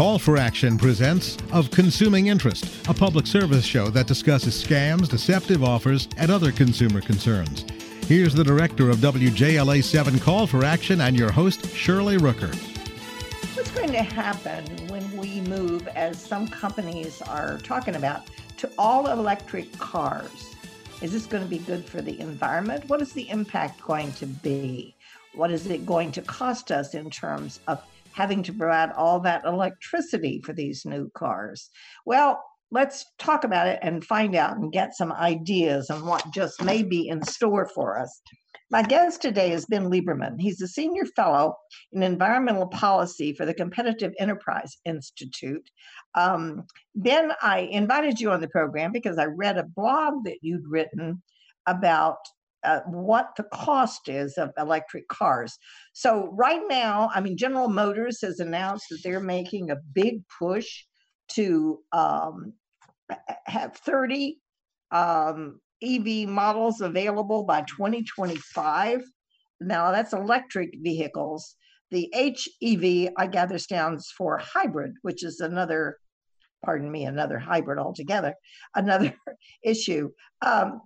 Call for Action presents Of Consuming Interest, a public service show that discusses scams, deceptive offers, and other consumer concerns. Here's the director of WJLA 7 Call for Action and your host, Shirley Rooker. What's going to happen when we move, as some companies are talking about, to all electric cars? Is this going to be good for the environment? What is the impact going to be? What is it going to cost us in terms of having to provide all that electricity for these new cars? Well, let's talk about it and find out and get some ideas on what just may be in store for us. My guest today is Ben Lieberman. He's a senior fellow in environmental policy for the Competitive Enterprise Institute. Um, ben, I invited you on the program because I read a blog that you'd written about uh, what the cost is of electric cars. So, right now, I mean, General Motors has announced that they're making a big push to um, have 30 um, EV models available by 2025. Now, that's electric vehicles. The HEV, I gather, stands for hybrid, which is another, pardon me, another hybrid altogether, another issue. Um,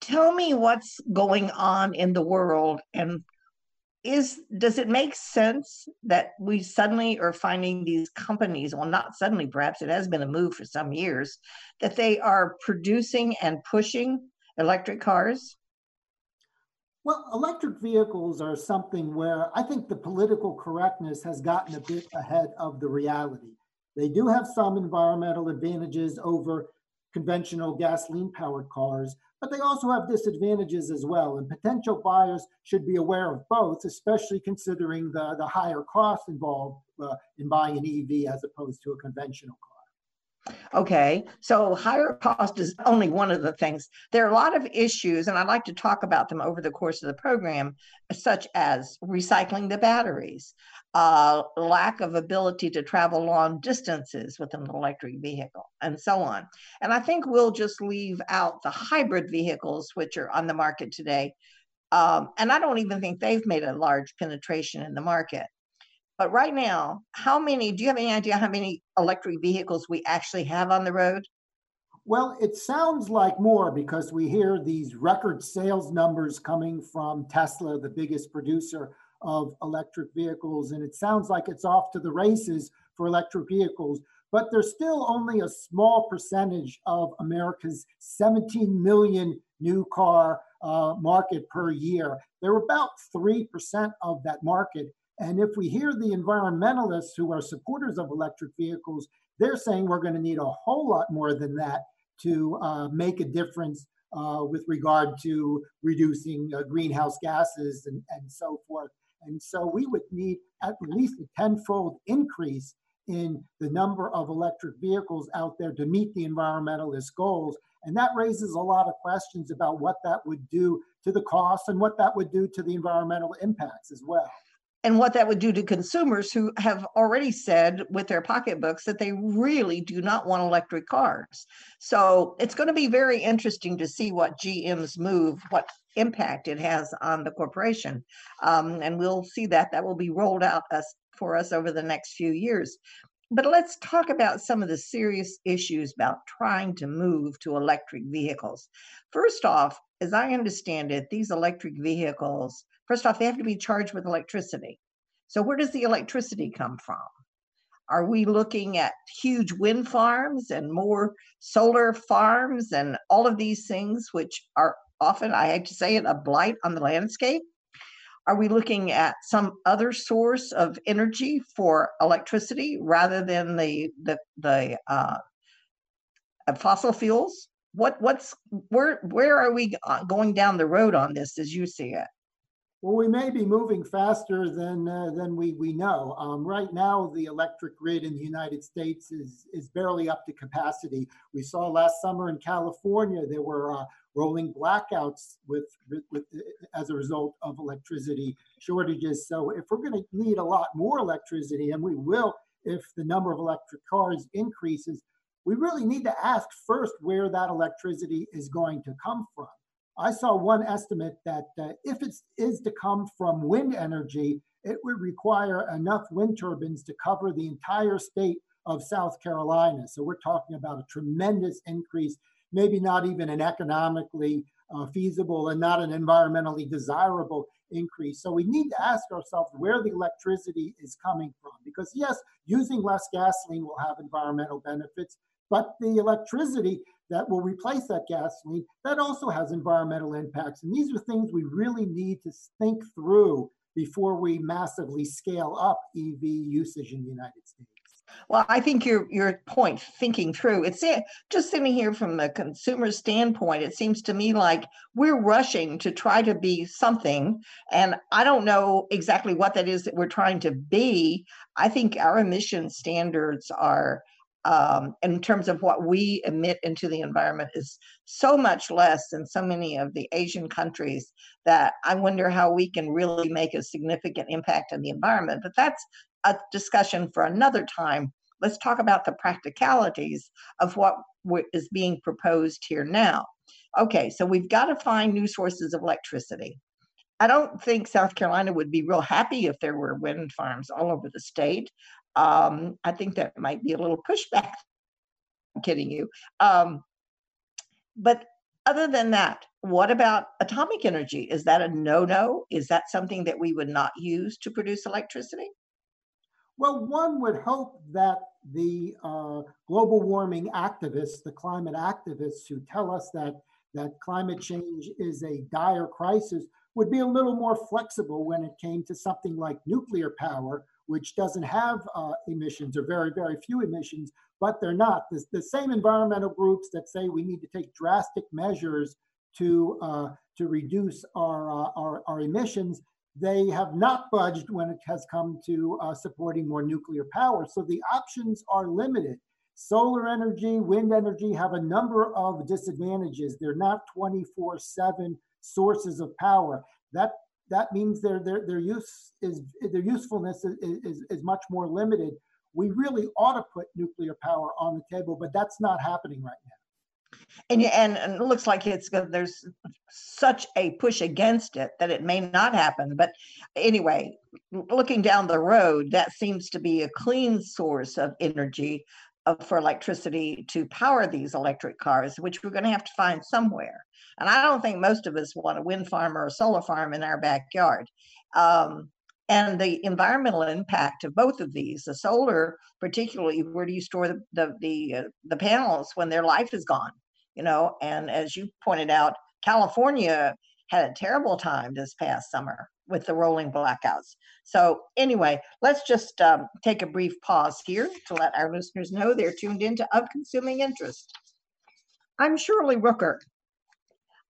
tell me what's going on in the world and is does it make sense that we suddenly are finding these companies well not suddenly perhaps it has been a move for some years that they are producing and pushing electric cars? Well electric vehicles are something where i think the political correctness has gotten a bit ahead of the reality. They do have some environmental advantages over conventional gasoline powered cars but they also have disadvantages as well. And potential buyers should be aware of both, especially considering the, the higher cost involved uh, in buying an EV as opposed to a conventional car. Okay, so higher cost is only one of the things. There are a lot of issues, and I'd like to talk about them over the course of the program, such as recycling the batteries, uh, lack of ability to travel long distances with an electric vehicle, and so on. And I think we'll just leave out the hybrid vehicles, which are on the market today. Um, and I don't even think they've made a large penetration in the market. But right now, how many, do you have any idea how many electric vehicles we actually have on the road? Well, it sounds like more because we hear these record sales numbers coming from Tesla, the biggest producer of electric vehicles. And it sounds like it's off to the races for electric vehicles, but there's still only a small percentage of America's 17 million new car uh, market per year. They're about 3% of that market. And if we hear the environmentalists who are supporters of electric vehicles, they're saying we're going to need a whole lot more than that to uh, make a difference uh, with regard to reducing uh, greenhouse gases and, and so forth. And so we would need at least a tenfold increase in the number of electric vehicles out there to meet the environmentalist goals. And that raises a lot of questions about what that would do to the cost and what that would do to the environmental impacts as well and what that would do to consumers who have already said with their pocketbooks that they really do not want electric cars. So it's going to be very interesting to see what GM's move, what impact it has on the corporation. Um, and we'll see that that will be rolled out us, for us over the next few years. But let's talk about some of the serious issues about trying to move to electric vehicles. First off, as I understand it, these electric vehicles First off, they have to be charged with electricity. So, where does the electricity come from? Are we looking at huge wind farms and more solar farms and all of these things, which are often, I hate to say it, a blight on the landscape? Are we looking at some other source of energy for electricity rather than the the the uh, fossil fuels? What what's where where are we uh, going down the road on this as you see it? Well, we may be moving faster than uh, than we we know. Um, right now, the electric grid in the United States is is barely up to capacity. We saw last summer in California there were uh, rolling blackouts with, with, with as a result of electricity shortages. So, if we're going to need a lot more electricity, and we will if the number of electric cars increases, we really need to ask first where that electricity is going to come from. I saw one estimate that uh, if it is to come from wind energy, it would require enough wind turbines to cover the entire state of South Carolina. So we're talking about a tremendous increase, maybe not even an economically uh, feasible and not an environmentally desirable increase. So we need to ask ourselves where the electricity is coming from. Because, yes, using less gasoline will have environmental benefits, but the electricity that will replace that gasoline, that also has environmental impacts. And these are things we really need to think through before we massively scale up EV usage in the United States. Well, I think your your point, thinking through, it's just sitting here from the consumer standpoint. It seems to me like we're rushing to try to be something, and I don't know exactly what that is that we're trying to be. I think our emission standards are, um, in terms of what we emit into the environment, is so much less than so many of the Asian countries that I wonder how we can really make a significant impact on the environment. But that's a discussion for another time. Let's talk about the practicalities of what is being proposed here now. Okay, so we've got to find new sources of electricity. I don't think South Carolina would be real happy if there were wind farms all over the state. Um, I think that might be a little pushback. I'm kidding you. Um, but other than that, what about atomic energy? Is that a no no? Is that something that we would not use to produce electricity? Well, one would hope that the uh, global warming activists, the climate activists who tell us that, that climate change is a dire crisis, would be a little more flexible when it came to something like nuclear power, which doesn't have uh, emissions or very, very few emissions, but they're not. The, the, same environmental groups that say we need to take drastic measures to, uh, to reduce our, uh, our, our emissions they have not budged when it has come to uh, supporting more nuclear power. So the options are limited. Solar energy, wind energy have a number of disadvantages. They're not 24 7 sources of power. That that means their their their use is their usefulness is, is, is much more limited. We really ought to put nuclear power on the table, but that's not happening right now. And and, and it looks like it's there's such a push against it that it may not happen. But anyway looking down the road that seems to be a clean source of energy uh, for electricity to power these electric cars which we're going to have to find somewhere and i don't think most of us want a wind farm or a solar farm in our backyard um, and the environmental impact of both of these the solar particularly where do you store the the the, uh, the panels when their life is gone you know, and as you pointed out, California had a terrible time this past summer with the rolling blackouts. So, anyway, let's just um, take a brief pause here to let our listeners know they're tuned into Of Consuming Interest. I'm Shirley Rooker.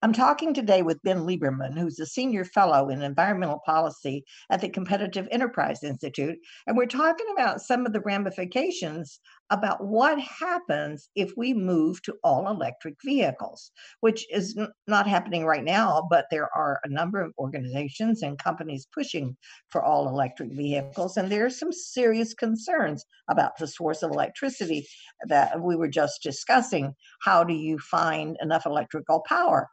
I'm talking today with Ben Lieberman, who's a senior fellow in environmental policy at the Competitive Enterprise Institute. And we're talking about some of the ramifications about what happens if we move to all electric vehicles, which is not happening right now, but there are a number of organizations and companies pushing for all electric vehicles. And there are some serious concerns about the source of electricity that we were just discussing. How do you find enough electrical power?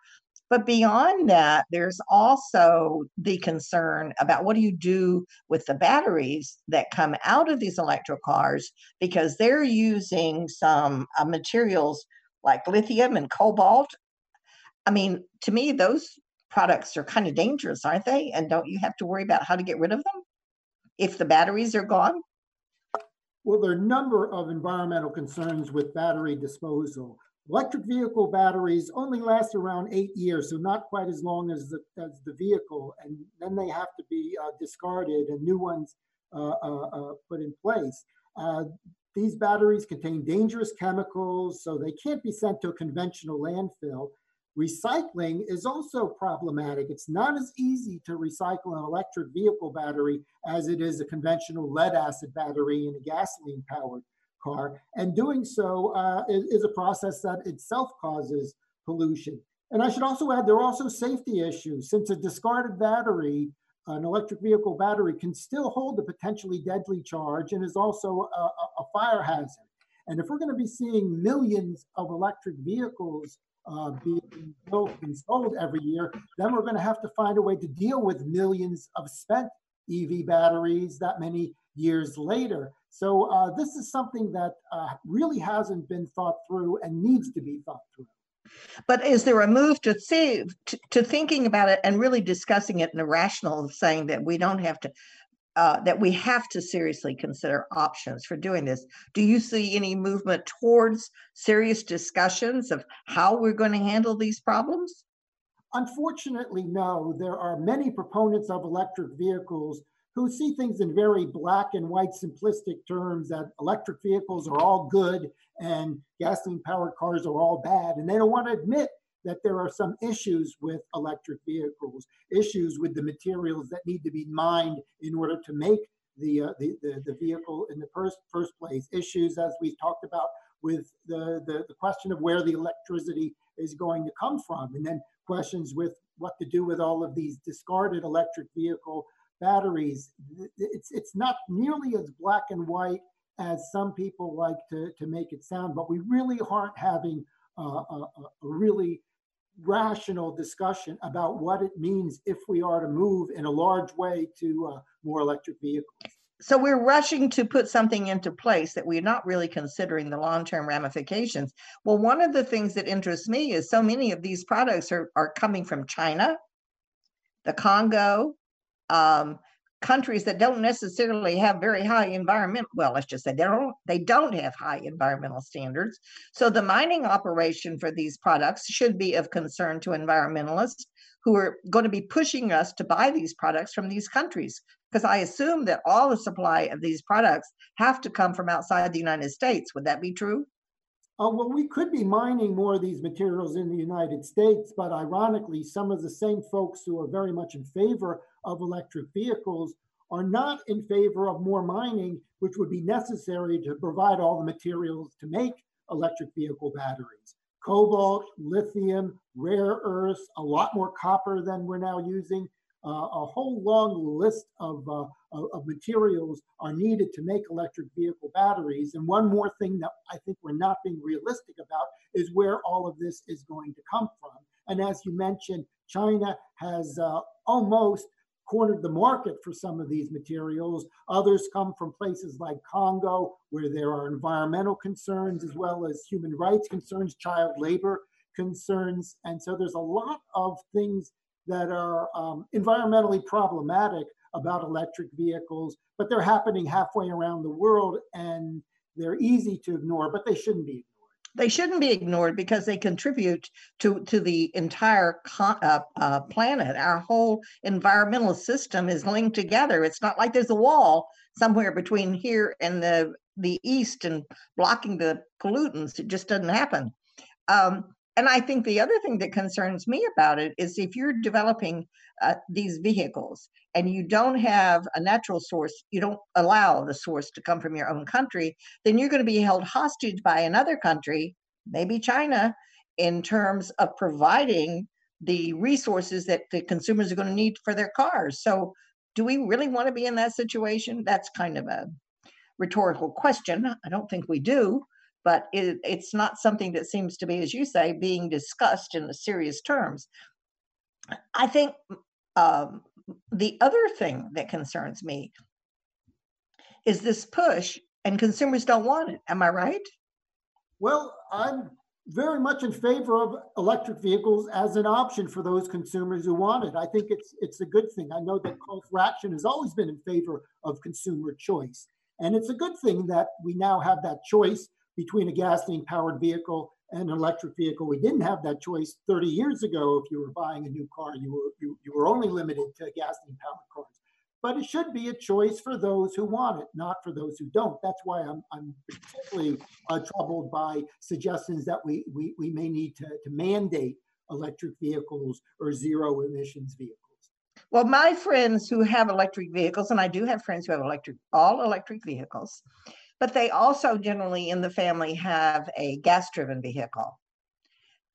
But beyond that, there's also the concern about what do you do with the batteries that come out of these electric cars because they're using some uh, materials like lithium and cobalt. I mean, to me, those products are kind of dangerous, aren't they? And don't you have to worry about how to get rid of them if the batteries are gone? Well, there are a number of environmental concerns with battery disposal. Electric vehicle batteries only last around eight years, so not quite as long as the, as the vehicle, and then they have to be uh, discarded and new ones uh, uh, uh put in place. Uh, these batteries contain dangerous chemicals, so they can't be sent to a conventional landfill. Recycling is also problematic. It's not as easy to recycle an electric vehicle battery as it is a conventional lead acid battery in a gasoline powered car. And doing so uh, is, is, a process that itself causes pollution. And I should also add, there are also safety issues. Since a discarded battery, an electric vehicle battery can still hold a potentially deadly charge and is also a, a fire hazard. And if we're going to be seeing millions of electric vehicles uh, being built and sold every year, then we're going to have to find a way to deal with millions of spent EV batteries that many years later. So uh, this is something that uh, really hasn't been thought through and needs to be thought through. But is there a move to see to, to thinking about it and really discussing it in a rational, saying that we don't have to uh, that we have to seriously consider options for doing this. Do you see any movement towards serious discussions of how we're going to handle these problems? Unfortunately, no. There are many proponents of electric vehicles who see things in very black and white, simplistic terms that electric vehicles are all good and gasoline powered cars are all bad. And they don't want to admit that there are some issues with electric vehicles, issues with the materials that need to be mined in order to make the, uh, the, the, the, vehicle in the first, first place, issues as we talked about with the, the, the question of where the electricity is going to come from, and then questions with what to do with all of these discarded electric vehicle batteries. It's, it's not nearly as black and white as some people like to, to make it sound, but we really aren't having a, a, a really rational discussion about what it means if we are to move in a large way to uh, more electric vehicles. So we're rushing to put something into place that we're not really considering the long-term ramifications. Well, one of the things that interests me is so many of these products are, are coming from China, the Congo, um, countries that don't necessarily have very high environment well let's just say they don't they don't have high environmental standards. So the mining operation for these products should be of concern to environmentalists who are going to be pushing us to buy these products from these countries. Because i assume that all the supply of these products have to come from outside the united states. Would that be true? Uh, well, we could be mining more of these materials in the United States, but ironically, some of the same folks who are very much in favor of electric vehicles are not in favor of more mining, which would be necessary to provide all the materials to make electric vehicle batteries. Cobalt, lithium, rare earths, a lot more copper than we're now using, uh, a whole long list of, uh, of, materials are needed to make electric vehicle batteries. And one more thing that I think we're not being realistic about is where all of this is going to come from. And as you mentioned, China has uh, almost cornered the market for some of these materials. Others come from places like Congo, where there are environmental concerns as well as human rights concerns, child labor concerns. And so there's a lot of things that are um, environmentally problematic about electric vehicles, but they're happening halfway around the world and they're easy to ignore, but they shouldn't be. They shouldn't be ignored because they contribute to, to the entire con- uh, uh, planet. Our whole environmental system is linked together. It's not like there's a wall somewhere between here and the, the east and blocking the pollutants. It just doesn't happen. Um, and I think the other thing that concerns me about it is if you're developing uh, these vehicles and you don't have a natural source, you don't allow the source to come from your own country, then you're going to be held hostage by another country, maybe China, in terms of providing the resources that the consumers are going to need for their cars. So, do we really want to be in that situation? That's kind of a rhetorical question. I don't think we do but it, it's not something that seems to be, as you say, being discussed in serious terms. I think um, the other thing that concerns me is this push, and consumers don't want it. Am I right? Well, I'm very much in favor of electric vehicles as an option for those consumers who want it. I think it's it's a good thing. I know that Call Action has always been in favor of consumer choice. And it's a good thing that we now have that choice between a gasoline powered vehicle an electric vehicle. We didn't have that choice 30 years ago. If you were buying a new car, you were, you, you were only limited to gasoline powered cars. But it should be a choice for those who want it, not for those who don't. That's why I'm, I'm particularly uh, troubled by suggestions that we, we, we may need to, to mandate electric vehicles or zero emissions vehicles. Well, my friends who have electric vehicles, and I do have friends who have electric, all electric vehicles, but they also generally in the family have a gas driven vehicle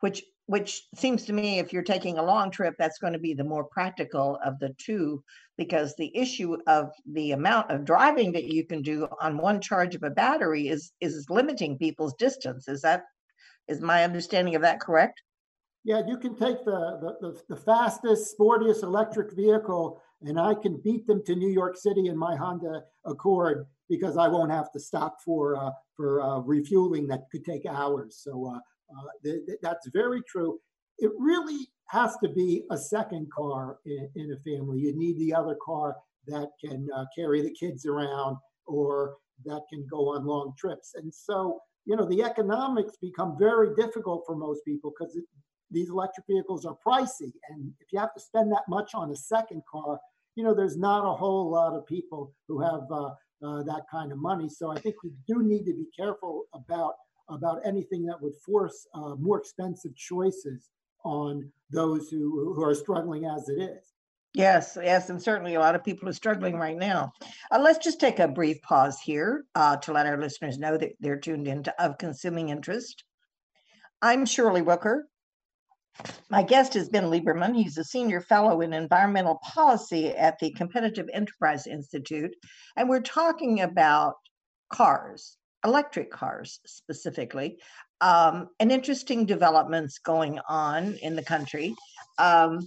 which which seems to me if you're taking a long trip that's going to be the more practical of the two because the issue of the amount of driving that you can do on one charge of a battery is is limiting people's distance. Is that is my understanding of that correct? Yeah, you can take the, the, the, the fastest, sportiest electric vehicle and I can beat them to New York City in my Honda Accord because I won't have to stop for uh, for uh, refueling that could take hours. So uh, uh th- th- that's very true. It really has to be a second car in, in a family. You need the other car that can uh, carry the kids around or that can go on long trips. And so, you know, the economics become very difficult for most people because these electric vehicles are pricey. And if you have to spend that much on a second car, you know, there's not a whole lot of people who have uh, uh, that kind of money. So I think we do need to be careful about about anything that would force uh, more expensive choices on those who, who are struggling as it is. Yes, yes, and certainly a lot of people are struggling right now. Uh, let's just take a brief pause here uh, to let our listeners know that they're tuned into Of Consuming Interest. I'm Shirley Rooker, my guest is Ben Lieberman. He's a senior fellow in environmental policy at the Competitive Enterprise Institute. And we're talking about cars, electric cars specifically, um, and interesting developments going on in the country. Um,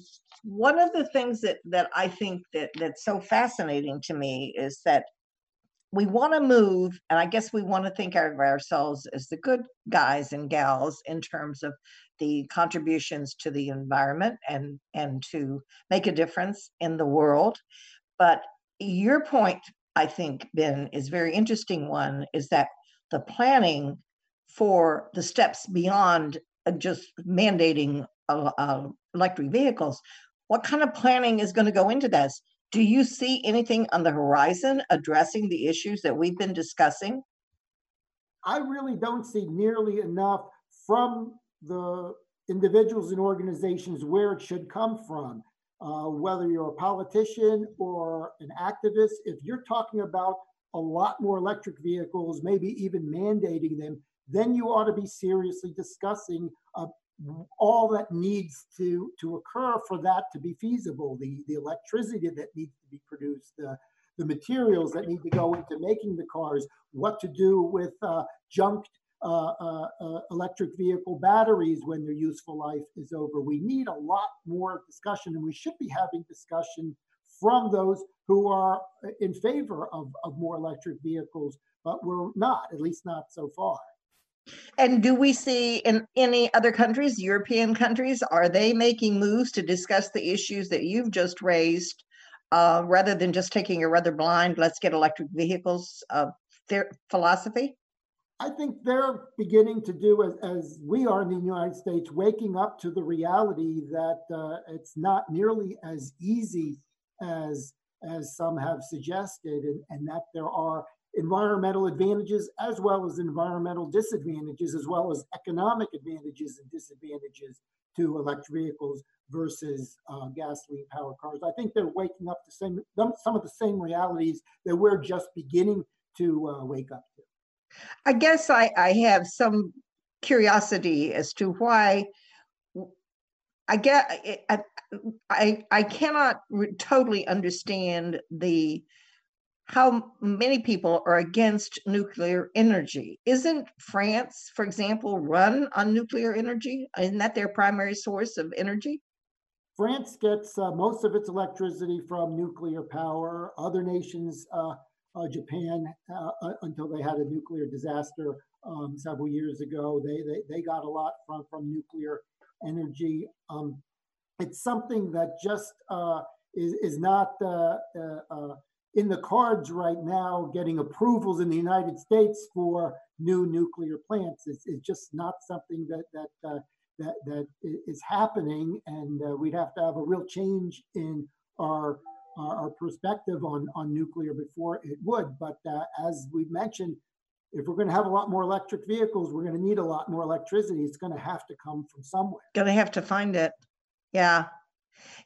one of the things that, that I think that, that's so fascinating to me is that we want to move, and I guess we want to think of ourselves as the good guys and gals in terms of the contributions to the environment and and to make a difference in the world. But your point, I think, Ben, is very interesting. One is that the planning for the steps beyond uh, just mandating uh, uh, electric vehicles. What kind of planning is going to go into this? Do you see anything on the horizon addressing the issues that we've been discussing? I really don't see nearly enough from the individuals and organizations where it should come from. Uh, whether you're a politician or an activist, if you're talking about a lot more electric vehicles, maybe even mandating them, then you ought to be seriously discussing uh, all that needs to to occur for that to be feasible the the electricity that needs to be produced the the materials that need to go into making the cars what to do with uh, junked uh, uh, uh, electric vehicle batteries when their useful life is over. We need a lot more discussion and we should be having discussion from those who are in favor of, of more electric vehicles but we're not at least not so far and do we see in any other countries, European countries, are they making moves to discuss the issues that you've just raised uh, rather than just taking a rather blind, let's get electric vehicles uh, philosophy? I think they're beginning to do as, as we are in the United States, waking up to the reality that uh, it's not nearly as easy as as some have suggested, and, and that there are environmental advantages as well as environmental disadvantages, as well as economic advantages and disadvantages to electric vehicles versus uh, gasoline powered cars. I think they're waking up to same, some of the same realities that we're just beginning to uh, wake up to. I guess I, I have some curiosity as to why I get I, I, I cannot re- totally understand the how many people are against nuclear energy. Isn't France, for example, run on nuclear energy? Isn't that their primary source of energy? France gets uh, most of its electricity from nuclear power. Other nations, uh, uh, Japan, uh, uh, until they had a nuclear disaster um, several years ago, they, they, they got a lot from, from nuclear energy. Um, it's something that just uh, is, is not in the cards right now getting approvals in the United States for new nuclear plants. It's, it's just not something that that uh, that that is happening, and uh, we'd have to have a real change in our our perspective on on nuclear before it would. But uh, as we've mentioned, if we're going to have a lot more electric vehicles, we're going to need a lot more electricity. It's going to have to come from somewhere. Going to have to find it. Yeah.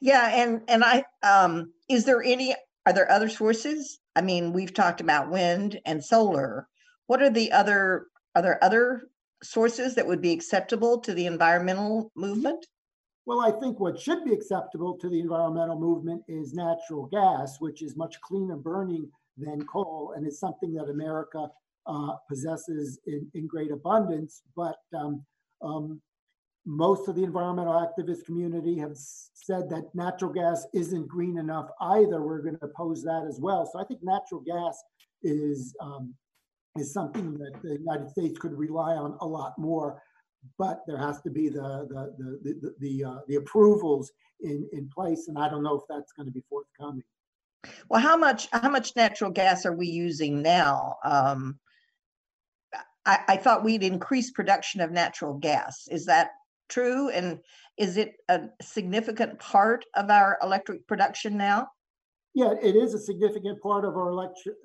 Yeah, and and I um is there any are there other sources? I mean, we've talked about wind and solar. What are the other, are there other sources that would be acceptable to the environmental movement? Well, I think what should be acceptable to the environmental movement is natural gas, which is much cleaner burning than coal, and it's something that America uh, possesses in, in, great abundance. But um, um, most of the environmental activist community have said that natural gas isn't green enough either. We're going to oppose that as well. So I think natural gas is um, is something that the United States could rely on a lot more. But there has to be the the the the the, uh, the approvals in in place, and I don't know if that's going to be forthcoming. Well, how much how much natural gas are we using now? Um, I, I thought we'd increase production of natural gas. Is that true? And is it a significant part of our electric production now? Yeah, it is a significant part of our electric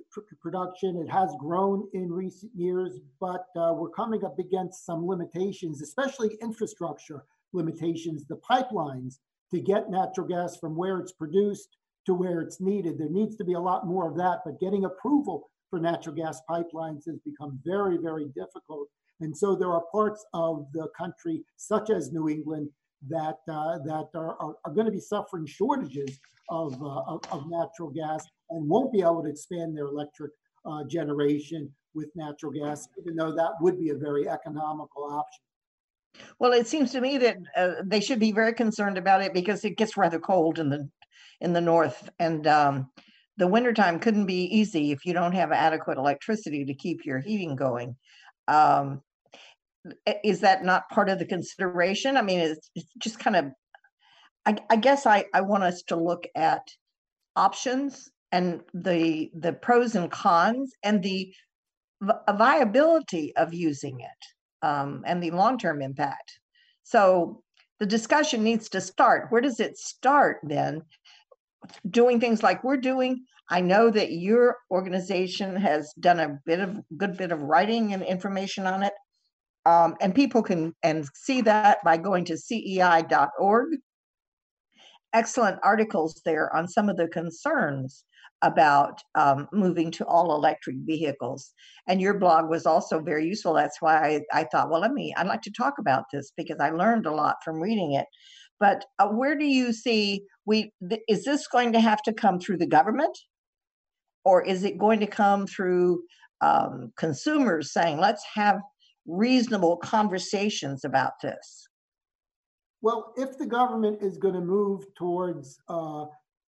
production. It has grown in recent years, but uh, we're coming up against some limitations, especially infrastructure limitations, the pipelines to get natural gas from where it's produced to where it's needed. There needs to be a lot more of that, but getting approval for natural gas pipelines has become very, very difficult. And so there are parts of the country, such as New England, that uh, that are, are, are, going to be suffering shortages of, uh, of, of, natural gas and won't be able to expand their electric uh, generation with natural gas, even though that would be a very economical option. Well, it seems to me that uh, they should be very concerned about it because it gets rather cold in the in the north, and um, the wintertime couldn't be easy if you don't have adequate electricity to keep your heating going. Um, is that not part of the consideration? I mean, it's, it's just kind of, I, I guess I, I want us to look at options and the the pros and cons and the viability of using it um, and the long term impact. So the discussion needs to start. Where does it start then? Doing things like we're doing. I know that your organization has done a bit of good bit of writing and information on it. Um, and people can and see that by going to cei.org. Excellent articles there on some of the concerns about um, moving to all electric vehicles. And your blog was also very useful. That's why I, I, thought, well, let me, I'd like to talk about this because I learned a lot from reading it. But uh, where do you see we, th- is this going to have to come through the government? Or is it going to come through um, consumers saying, let's have reasonable conversations about this? Well, if the government is going to move towards uh,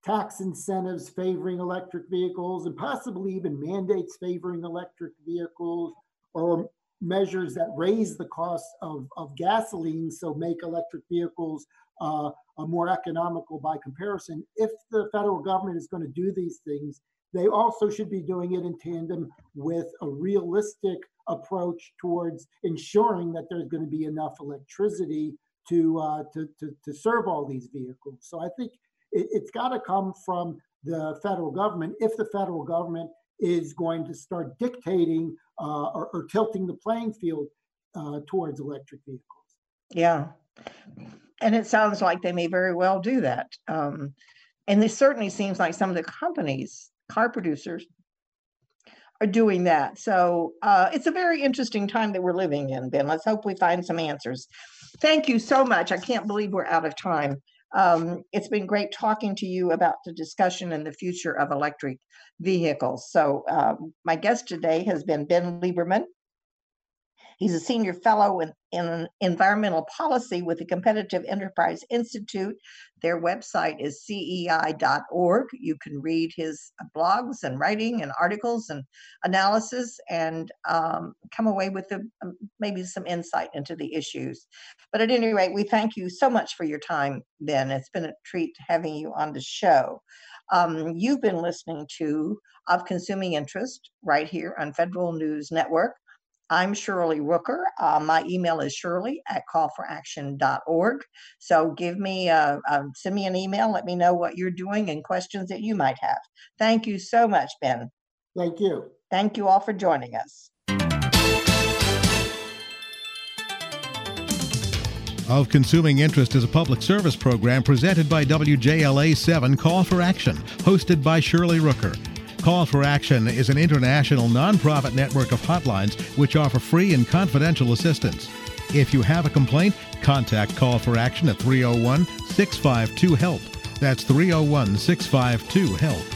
tax incentives favoring electric vehicles and possibly even mandates favoring electric vehicles or measures that raise the cost of, of gasoline, so make electric vehicles uh, more economical by comparison. If the federal government is going to do these things, they also should be doing it in tandem with a realistic approach towards ensuring that there's going to be enough electricity to, uh, to, to, to, serve all these vehicles. So I think it, it's got to come from the federal government if the federal government is going to start dictating uh, or, or, tilting the playing field uh, towards electric vehicles. Yeah. And it sounds like they may very well do that. Um, and this certainly seems like some of the companies, car producers, are doing that. So uh, it's a very interesting time that we're living in, Ben. Let's hope we find some answers. Thank you so much. I can't believe we're out of time. Um, it's been great talking to you about the discussion and the future of electric vehicles. So, um, my guest today has been Ben Lieberman. He's a senior fellow in, in environmental policy with the Competitive Enterprise Institute. Their website is cei.org. You can read his blogs and writing and articles and analysis and um, come away with um, maybe some insight into the issues. But at any rate, we thank you so much for your time, Ben. It's been a treat having you on the show. Um, you've been listening to Of Consuming Interest right here on Federal News Network. I'm Shirley Rooker. Uh, my email is shirley at callforaction.org. So give me, uh, um, send me an email. Let me know what you're doing and questions that you might have. Thank you so much, Ben. Thank you. Thank you all for joining us. Of Consuming Interest is a public service program presented by WJLA 7 Call for Action, hosted by Shirley Rooker. Call for Action is an international nonprofit network of hotlines which offer free and confidential assistance. If you have a complaint, contact Call for Action at 301 652 HELP. That's 301 652 HELP.